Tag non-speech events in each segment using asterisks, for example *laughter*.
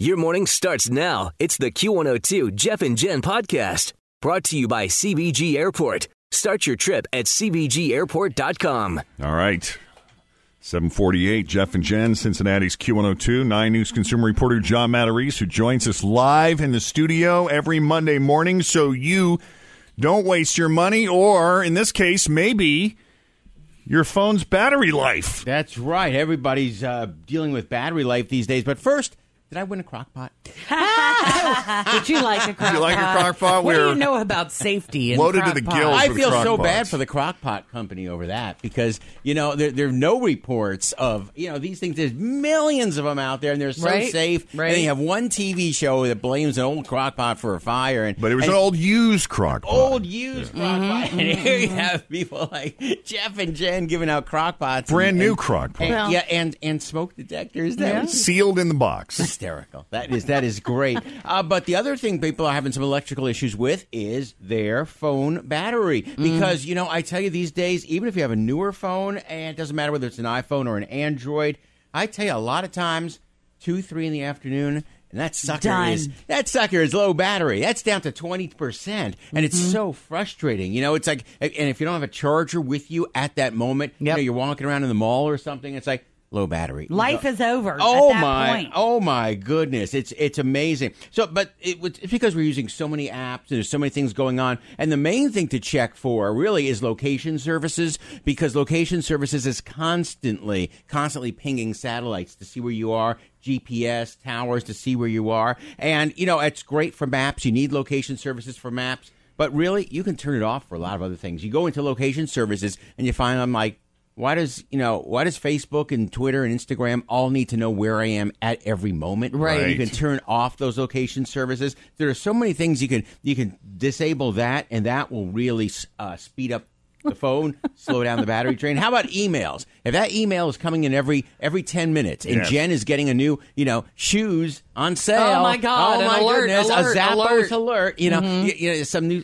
Your morning starts now. It's the Q102 Jeff and Jen podcast brought to you by CVG Airport. Start your trip at CVGAirport.com. All right. 748, Jeff and Jen, Cincinnati's Q102, 9 News consumer reporter John Matarese, who joins us live in the studio every Monday morning so you don't waste your money or, in this case, maybe your phone's battery life. That's right. Everybody's uh, dealing with battery life these days. But first, did I win a crock pot? Ah! Would you like a crock pot? you like a crock pot? What do We're you know about safety? In loaded to the gills. I feel crock so pots. bad for the crock pot company over that because, you know, there, there are no reports of, you know, these things. There's millions of them out there and they're so Right, safe. right. And you have one TV show that blames an old crock pot for a fire. And, But it was and an old used crock pot. Old used crock pot. Mm-hmm. And here you mm-hmm. have people like Jeff and Jen giving out crock pots. Brand and- new and- crock pot. and- yeah, and, and smoke detectors. That was Sealed in the box. hysterical. That is that is great. *laughs* Uh, but the other thing people are having some electrical issues with is their phone battery because you know I tell you these days, even if you have a newer phone and it doesn't matter whether it's an iPhone or an Android, I tell you a lot of times two three in the afternoon. And that sucker Done. is that sucker is low battery. That's down to twenty percent, and it's so frustrating. You know, it's like, and if you don't have a charger with you at that moment, you know, you're walking around in the mall or something. It's like low battery. Life is over. Oh at that my! Point. Oh my goodness! It's it's amazing. So, but it, was- it's because we're using so many apps and there's so many things going on. And the main thing to check for really is location services because location services is constantly constantly pinging satellites to see where you are. GPS towers to see where you are, and you know it's great for maps. You need location services for maps, but really you can turn it off for a lot of other things. You go into location services and you find them like why does you know why does Facebook and Twitter and Instagram all need to know where I am at every moment? Right. You can turn off those location services. There are so many things you can you can disable that, and that will really uh, speed up the phone, *laughs* slow down the battery drain. How about emails? If that email is coming in every every ten minutes, and Yes. Jen is getting a new you know shoes on sale. Oh, my God, Oh my alert, goodness! alert, a Zappos alert. alert. You know, you, you know some new.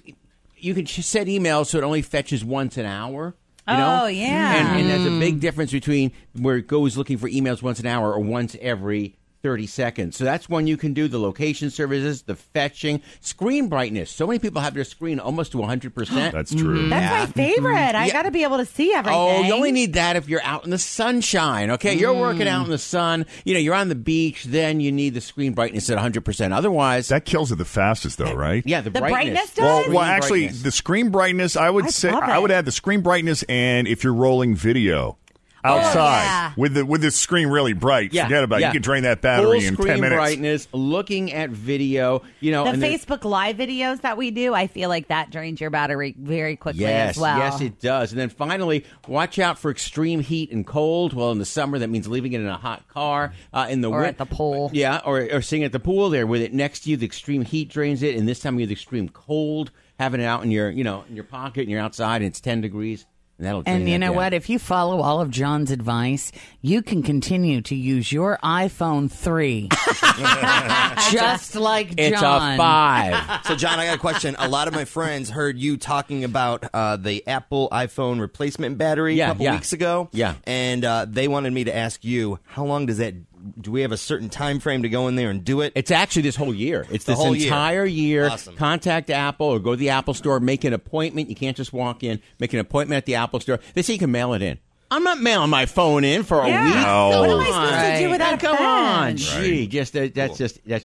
You can set emails so it only fetches once an hour. You know? Oh, yeah. and, and there's a big mm. difference between where it goes looking for emails once an hour or once every 30 seconds. So that's when you can do the location services, the fetching, screen brightness. So many people have their screen almost to 100%. *gasps* That's true. That's my favorite. I Yeah. got to be able to see everything. Oh, you only need that if you're out in the sunshine. Okay, you're working mm. out in the sun. You know, you're on the beach. Then you need the screen brightness at 100. percent Otherwise, That kills it the fastest, though, right? yeah, the, The brightness does? Well, Screen well, actually, brightness. the screen brightness, I would I say, love I would it. add the screen brightness, and if you're rolling video, outside yeah. with the with the screen really bright. Yeah, Forget about it. yeah. You can drain that battery Full in screen ten minutes. brightness, looking at video. You know, The and Facebook Live videos that we do, I feel like that drains your battery very quickly Yes, as well. yes, it does. And then finally, watch out for extreme heat and cold. Well, in the summer, that means leaving it in a hot car. Uh, in the Or win- at the pool. yeah, or or sitting at the pool there with it next to you. The extreme heat drains it, and this time you year, the extreme cold, having it out in your you know in your pocket and you're outside and it's ten degrees, and that'll. And you know down. what? If you follow all of John's advice, you can continue to use your iPhone 3. *laughs* Just like It's John. a five. So, John, I got a question. A lot of my friends heard you talking about uh, the Apple iPhone replacement battery Yeah, a couple yeah. weeks ago. Yeah. and uh, they wanted me to ask you how long does that? Do we have a certain time frame to go in there and do it? It's actually this whole year. It's The this whole year. entire year. Awesome. Contact Apple or go to the Apple store, make an appointment. You can't just walk in. Make an appointment at the Apple store. They say you can mail it in. I'm not mailing my phone in for a Yeah. week. No. What am I supposed to do Right. without a Come pen? on, gee, just uh, that's just that's.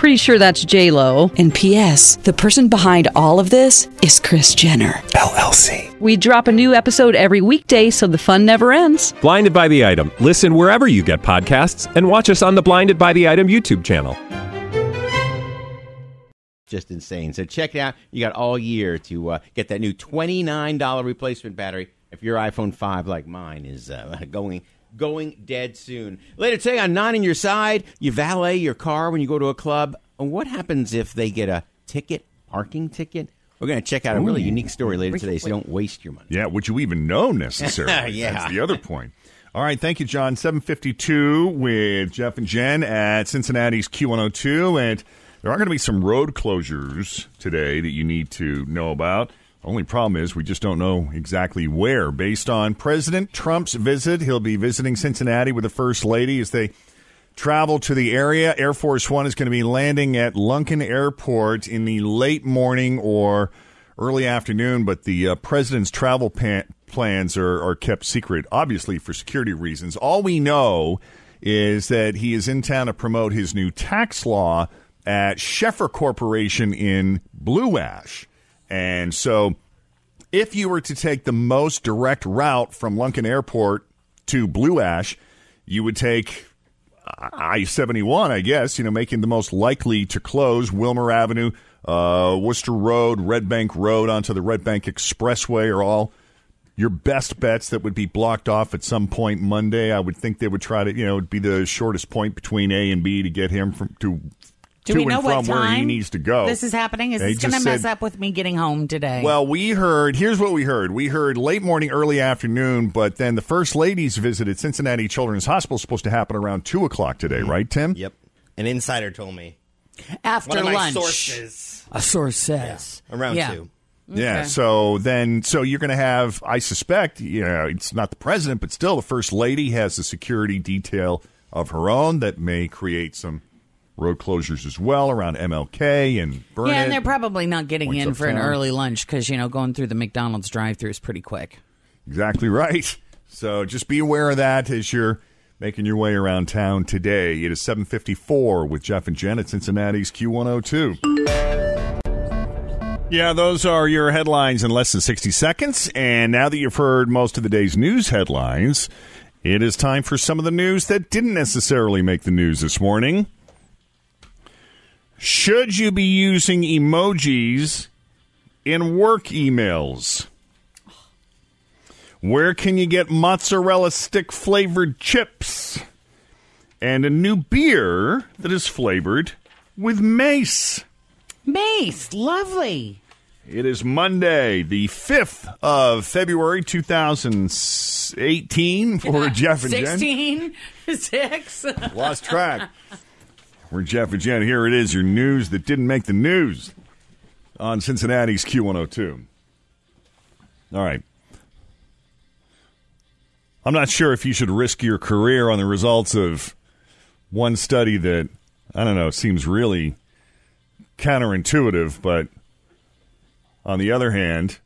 Pretty sure that's J Lo. And P.S. The person behind all of this is Kris Jenner LLC. We drop a new episode every weekday, so the fun never ends. Blinded by the item. Listen wherever you get podcasts, and watch us on the Blinded by the Item YouTube channel. just insane. So check it out. You got all year to uh, get that new $29 replacement battery if your iPhone 5 like mine is uh, *laughs* going going dead soon. Later today on Nine in Your Side, you valet your car when you go to a club. What happens if they get a ticket, parking ticket? We're going to check out a really Ooh. unique story later today, so don't waste your money. Yeah, would you even know necessarily? *laughs* Yeah. That's the other point. All right, thank you, John. 752 with Jeff and Jen at Cincinnati's Q102. And there are going to be some road closures today that you need to know about. Only problem is we just don't know exactly where. Based on President Trump's visit, he'll be visiting Cincinnati with the First Lady as they travel to the area. Air Force One is going to be landing at Lunken Airport in the late morning or early afternoon, but the uh, president's travel pa- plans are, are kept secret, obviously for security reasons. All we know is that he is in town to promote his new tax law at Sheffer Corporation in Blue Ash. And so if you were to take the most direct route from Lunken Airport to Blue Ash, you would take I 71, I guess, you know, making the most likely to close Wilmer Avenue, uh, Wooster Road, Red Bank Road onto the Red Bank Expressway are all your best bets that would be blocked off at some point Monday. I would think they would try to, you know, it'd be the shortest point between A and B to get him from to Do to we know and what from where he time needs to go. This is happening. Is They this going to mess up with me getting home today? Well, we heard. Here's what we heard. We heard late morning, early afternoon, but then the first lady's visit at Cincinnati Children's Hospital is supposed to happen around two o'clock today, right, mm-hmm. Tim? Yep. An insider told me. after One of my lunch, sources. a source says Around Yeah. two. Yeah. Okay. So then, so you're going to have, I suspect, you know, it's not the president, but still, the first lady has a security detail of her own that may create some road closures as well around MLK and Burnet. Yeah, and they're probably not getting in for an early lunch because you know going through the McDonald's drive-through is pretty quick. Exactly right. So just be aware of that as you're making your way around town today. It is 754 with Jeff and Jen at Cincinnati's Q102. Yeah, those are your headlines in less than 60 seconds. And now that you've heard most of the day's news headlines, it is time for some of the news that didn't necessarily make the news this morning. Should you be using emojis in work emails? Where can you get mozzarella stick flavored chips? And a new beer that is flavored with mace. Mace, lovely. It is Monday, the 5th of February 2018 for *laughs* Jeff and Jen. Sixteen, *laughs* six. Lost track. We're Jeff and Jen. Here it is, your news that didn't make the news on Cincinnati's Q102. All right. I'm not sure if you should risk your career on the results of one study that I don't know seems really counterintuitive, but on the other hand,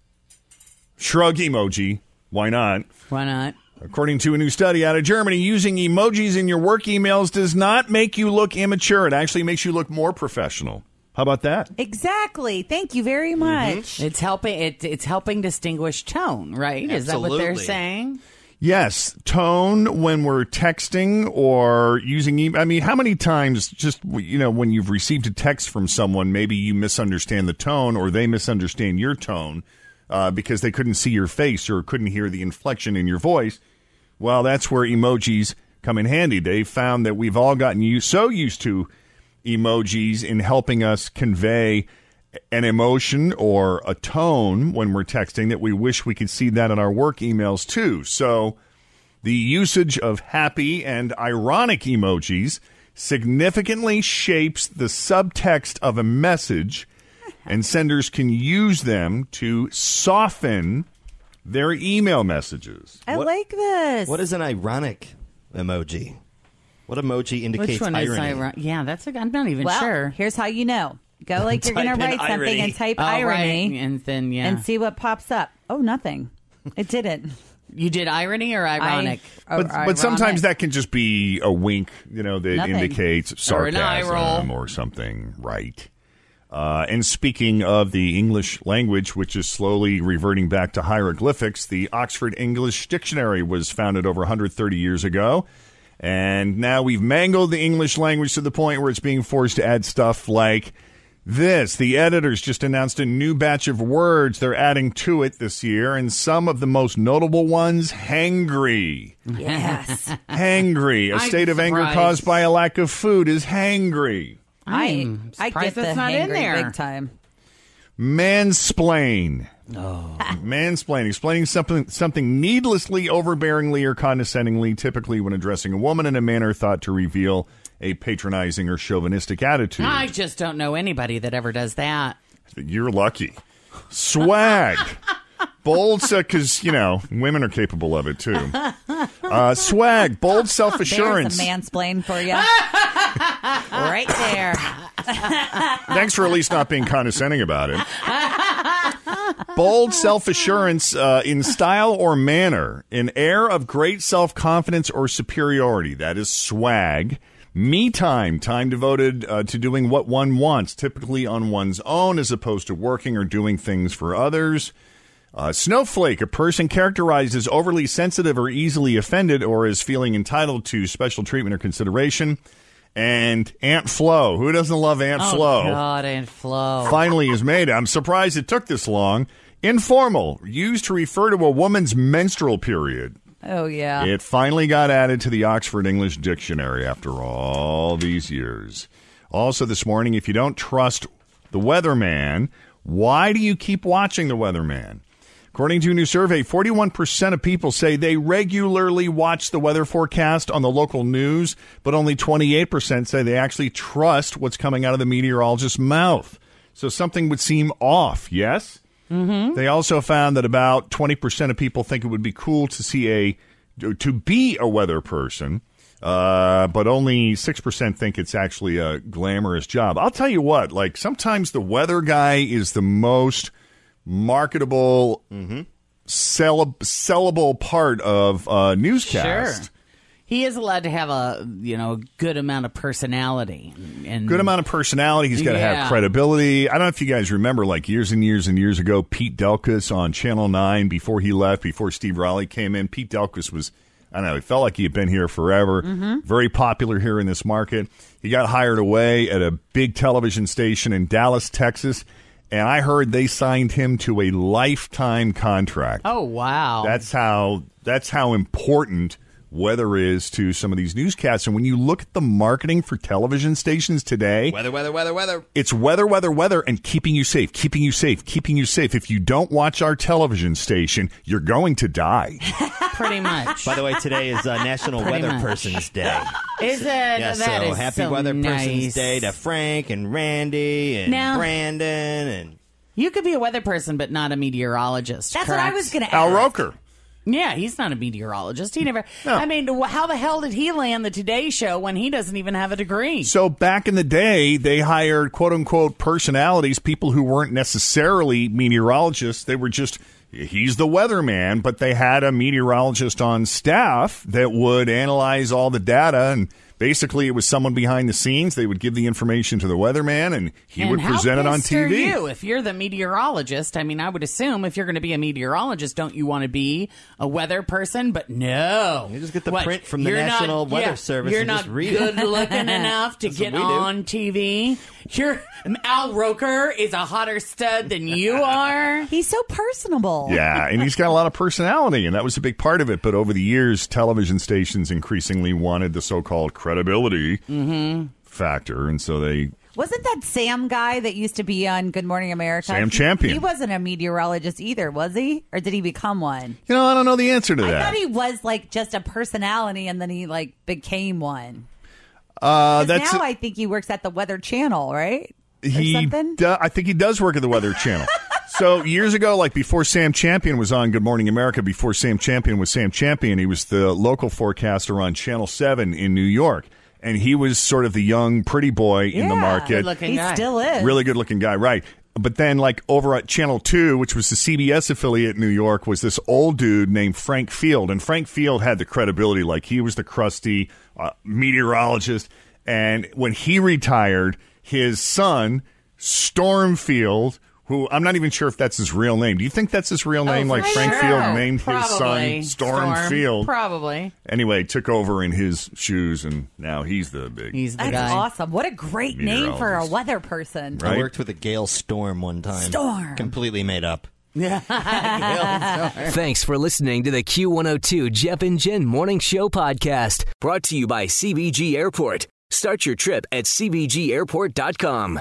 shrug emoji. Why not? Why not? According to a new study out of Germany, using emojis in your work emails does not make you look immature. It actually makes you look more professional. How about that? Exactly. Thank you very mm-hmm. much. It's helping. It, it's helping distinguish tone, right? Is that what they're saying? Yes, tone when we're texting or using email. I mean, how many times just you know when you've received a text from someone, maybe you misunderstand the tone or they misunderstand your tone uh, because they couldn't see your face or couldn't hear the inflection in your voice. Well, that's where emojis come in handy. They found that we've all gotten used, so used to emojis in helping us convey an emotion or a tone when we're texting that we wish we could see that in our work emails too. So the usage of happy and ironic emojis significantly shapes the subtext of a message, and senders can use them to soften their email messages. I What- like this. What is an ironic emoji? What emoji indicates Which one irony? is ironic? Yeah, that's. A, I'm not even well, sure. here's how you know. Go like you're going to Type in write something irony. and type Oh, right. irony and then yeah, and see what pops up. Oh, nothing. It didn't. you did irony or ironic. I- But, or but sometimes that can just be a wink, you know, that Nothing. indicates Or an eye sarcasm roll. or something, right? Uh, and speaking of the English language, which is slowly reverting back to hieroglyphics, the Oxford English Dictionary was founded over 130 years ago. And now we've mangled the English language to the point where it's being forced to add stuff like this. The editors just announced a new batch of words they're adding to it this year, and some of the most notable ones hangry. Yes. Hangry. A *laughs* I'm state of anger caused by a lack of food is hangry. I, I'm I surprised get the that's not in there. big time. Mansplain. Oh. *laughs* Mansplain, explaining something something needlessly overbearingly or condescendingly, typically when addressing a woman in a manner thought to reveal a patronizing or chauvinistic attitude. I just don't know anybody that ever does that. You're lucky. Swag. *laughs* Bold, because, you know, women are capable of it too. *laughs* Uh, swag, bold self assurance. There's a mansplain for you. Right there. Thanks for at least not being condescending about it. Bold self assurance uh, in style or manner, an air of great self confidence or superiority. That is swag. Me time, time devoted uh, to doing what one wants, typically on one's own, as opposed to working or doing things for others. Uh, snowflake, a person characterized as overly sensitive or easily offended or as feeling entitled to special treatment or consideration. And Aunt Flo, who doesn't love Aunt oh Flo? God, Aunt Flo. finally is made. I'm surprised it took this long. Informal, used to refer to a woman's menstrual period. Oh, yeah. It finally got added to the Oxford English Dictionary after all these years. Also, this morning, if you don't trust the weatherman, why do you keep watching the weatherman? According to a new survey, 41% of people say they regularly watch the weather forecast on the local news, but only 28% say they actually trust what's coming out of the meteorologist's mouth. So something would seem off, yes? Mm-hmm. They also found that about 20% of people think it would be cool to see a to be a weather person, uh, but only 6% think it's actually a glamorous job. I'll tell you what, like sometimes the weather guy is the most marketable, sell- sellable part of uh, newscast. Sure. He is allowed to have a you know good amount of personality and Good amount of personality. He's got to Yeah. have credibility. I don't know if you guys remember, like years and years and years ago, Pete Delkus on Channel 9 before he left, before Steve Raleigh came in. Pete Delkus was, I don't know, he felt like he had been here forever. Very popular here in this market. He got hired away at a big television station in Dallas, Texas. And I heard they signed him to a lifetime contract. Oh wow. That's how that's how important weather is to some of these newscasts. And when you look at the marketing for television stations today, Weather, weather, weather, weather. it's weather, weather, weather, and keeping you safe, keeping you safe, keeping you safe. If you don't watch our television station, you're going to die. *laughs* pretty much. By the way, today is uh, *laughs* National Pretty Weather much. Person's Day. is it? Yeah, that so is happy so Weather nice. Person's Day to Frank and Randy and Now- Brandon and You could be a weather person, but not a meteorologist. That's what I correct? was going to ask. Al Roker. Yeah, he's not a meteorologist. He never. I mean, wh- how the hell did he land the Today Show when he doesn't even have a degree? So back in the day, they hired quote unquote personalities, people who weren't necessarily meteorologists. They were just he's the weatherman, but they had a meteorologist on staff that would analyze all the data and basically it was someone behind the scenes. They would give the information to the weatherman and he and would present it on pissed are TV. you? If you're the meteorologist, I mean, I would assume if you're going to be a meteorologist, don't you want to be a weather person? But no, you just get the print from the National Weather Service You're and not just read it. good looking *laughs* enough to That's get what we do. on TV. You're Al Roker is a hotter stud than you *laughs* are. He's so personable. Yeah, and he's got a lot of personality, and that was a big part of it. But over the years, television stations increasingly wanted the so-called credibility Mm-hmm. factor, and so they Wasn't that Sam guy that used to be on Good Morning America? Sam He- Champion. He wasn't a meteorologist either, was he? Or did he become one? You know, I don't know the answer to I that. thought he was like just a personality, and then he like became one. uh, that's now I think he works at the Weather Channel, right? Or he. do- I think he does work at the Weather Channel. *laughs* so years ago, like before Sam Champion was on Good Morning America, before Sam Champion was Sam Champion, he was the local forecaster on Channel Seven in New York, and he was sort of the young pretty boy in the market. Good-looking He guy. still is. really good looking guy, right? But then, like over at Channel Two, which was the CBS affiliate in New York, was this old dude named Frank Field, and Frank Field had the credibility, like he was the crusty uh, meteorologist. And when he retired, his son Storm Field, who I'm not even sure if that's his real name. Do you think that's his real oh, name? like Frank Sure. Field named his Probably. son Storm Field. Probably. Anyway, took over in his shoes, and now he's the big. He's the That's awesome. What a great name for a weather person. I worked with a Gale Storm one time. Storm. Completely made up. *laughs* Yeah. Thanks for listening to the Q102 Jeff and Jen Morning Show podcast, brought to you by CVG Airport. Start your trip at CVGAirport.com.